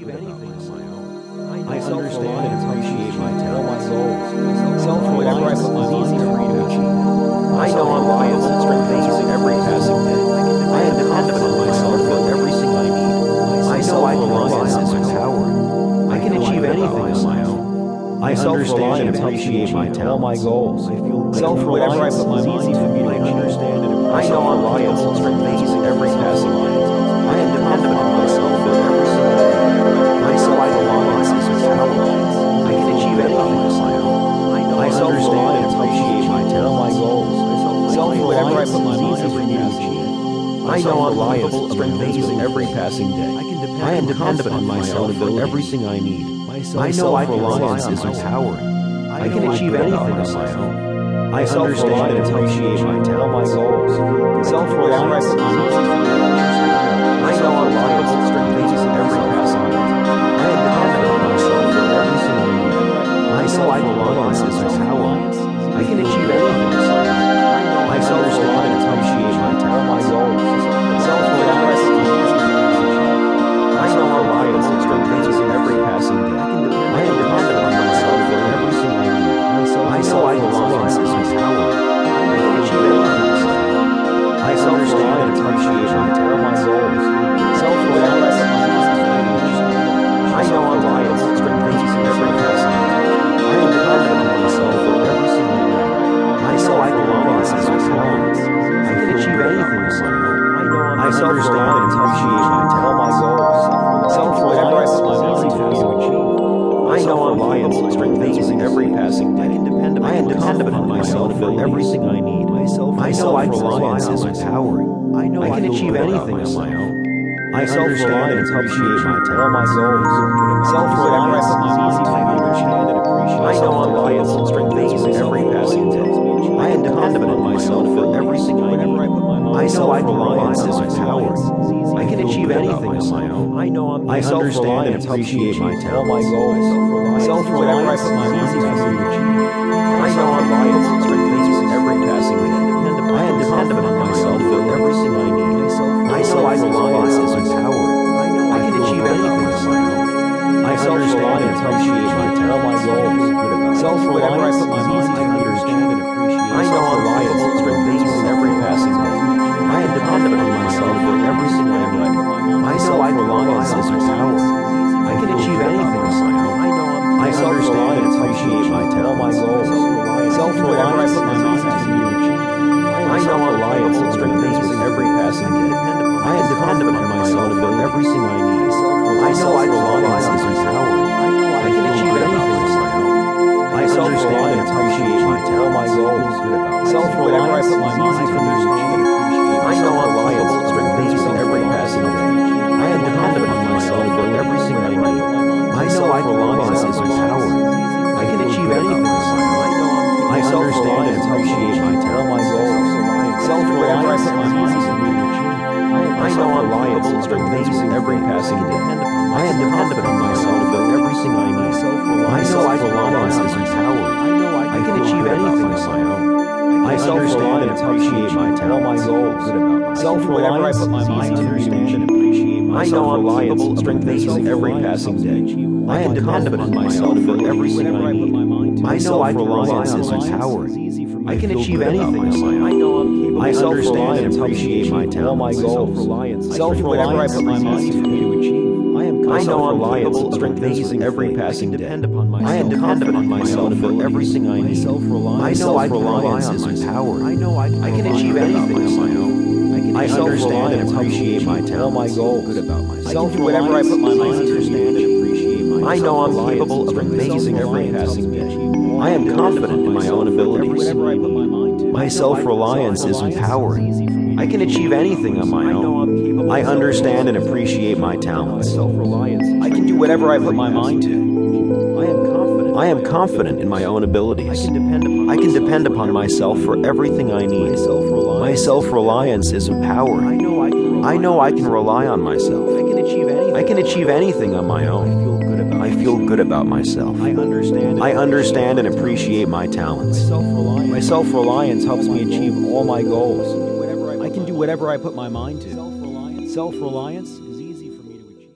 achieve anything on my own. I understand and appreciate my talents, goals. Self-reliance Whatever I put my is easy mind for me to achieve. I know I'm liable to strength every passing day. I am dependent on myself for everything I need. I saw my self-reliance is empowering. I can achieve anything on my own. I understand and appreciate my talents, all my goals. I feel Self-reliance whatever I put my is mind easy to. for me to I achieve. understand I know I'm liable to strength every passing day. I know I'm capable of strength every passing day. I am dependent on myself with everything I need. I know I can Self-reliance is empowering. I can achieve anything on my own. I understand and appreciate my talents. Self-reliance is easy for me to achieve. I know I'm liable to strength every passing day. I am dependent on myself for everything I need. My self-reliance is empowering. I can achieve anything. I understand and appreciate my understand and appreciate my talents, Self-reliance is Self-reliance easy for me to achieve. I know I'm liable to strength every passing day. I am dependent on myself for everything I need. My self-reliance. is empowering. I know I can achieve anything on my own. Oh I understand and appreciate my talents, Self-reliance is easy. Self-reliance for me. I know I'm liable to strength every passing day. I am dependent on myself for everything I need. My self-reliance is empowering. I can achieve anything on my own. I know I'm I understand and appreciate my talents, My goals. Self-reliance is easy for me to achieve. Self-reliance is empowering. I can achieve anything my. I understand and appreciate my talents, Self-whatever I put my mind to, I know I'm liable to strength every passing day. I am dependent on myself for everything I need. My self-reliance is empowering. I can achieve anything on my own. I understand and appreciate my talents, Self-whatever I put my mind to, I know I'm to strength every passing day. I am dependent on myself for everything I need. My self-reliance is empowering. I can achieve anything on my own. I understand and appreciate my talents, Self-whatever I put my mind to, I know I'm liable to strength every passing day. I am dependent on myself for everything I need. My self-reliance is empowering. I can achieve anything on my own. I understand and appreciate my talents, I can do whatever I put my mind to, I know I'm capable of amazing every passing day. I am confident in my own abilities. My self-reliance is empowering. I can achieve anything on my own. I understand and appreciate my talents. I can do whatever I put my mind to. I am confident. I am confident in my own abilities. I can depend upon I can depend upon myself for everything I need. My self-reliance is empowering. I know I can. Know I can rely on myself. I can achieve anything. I can achieve anything on my own. feel good about. I feel good about myself. I understand. I understand and appreciate my talents. My self-reliance helps me achieve all my goals. Whatever I put my mind to. Self reliance. Self-reliance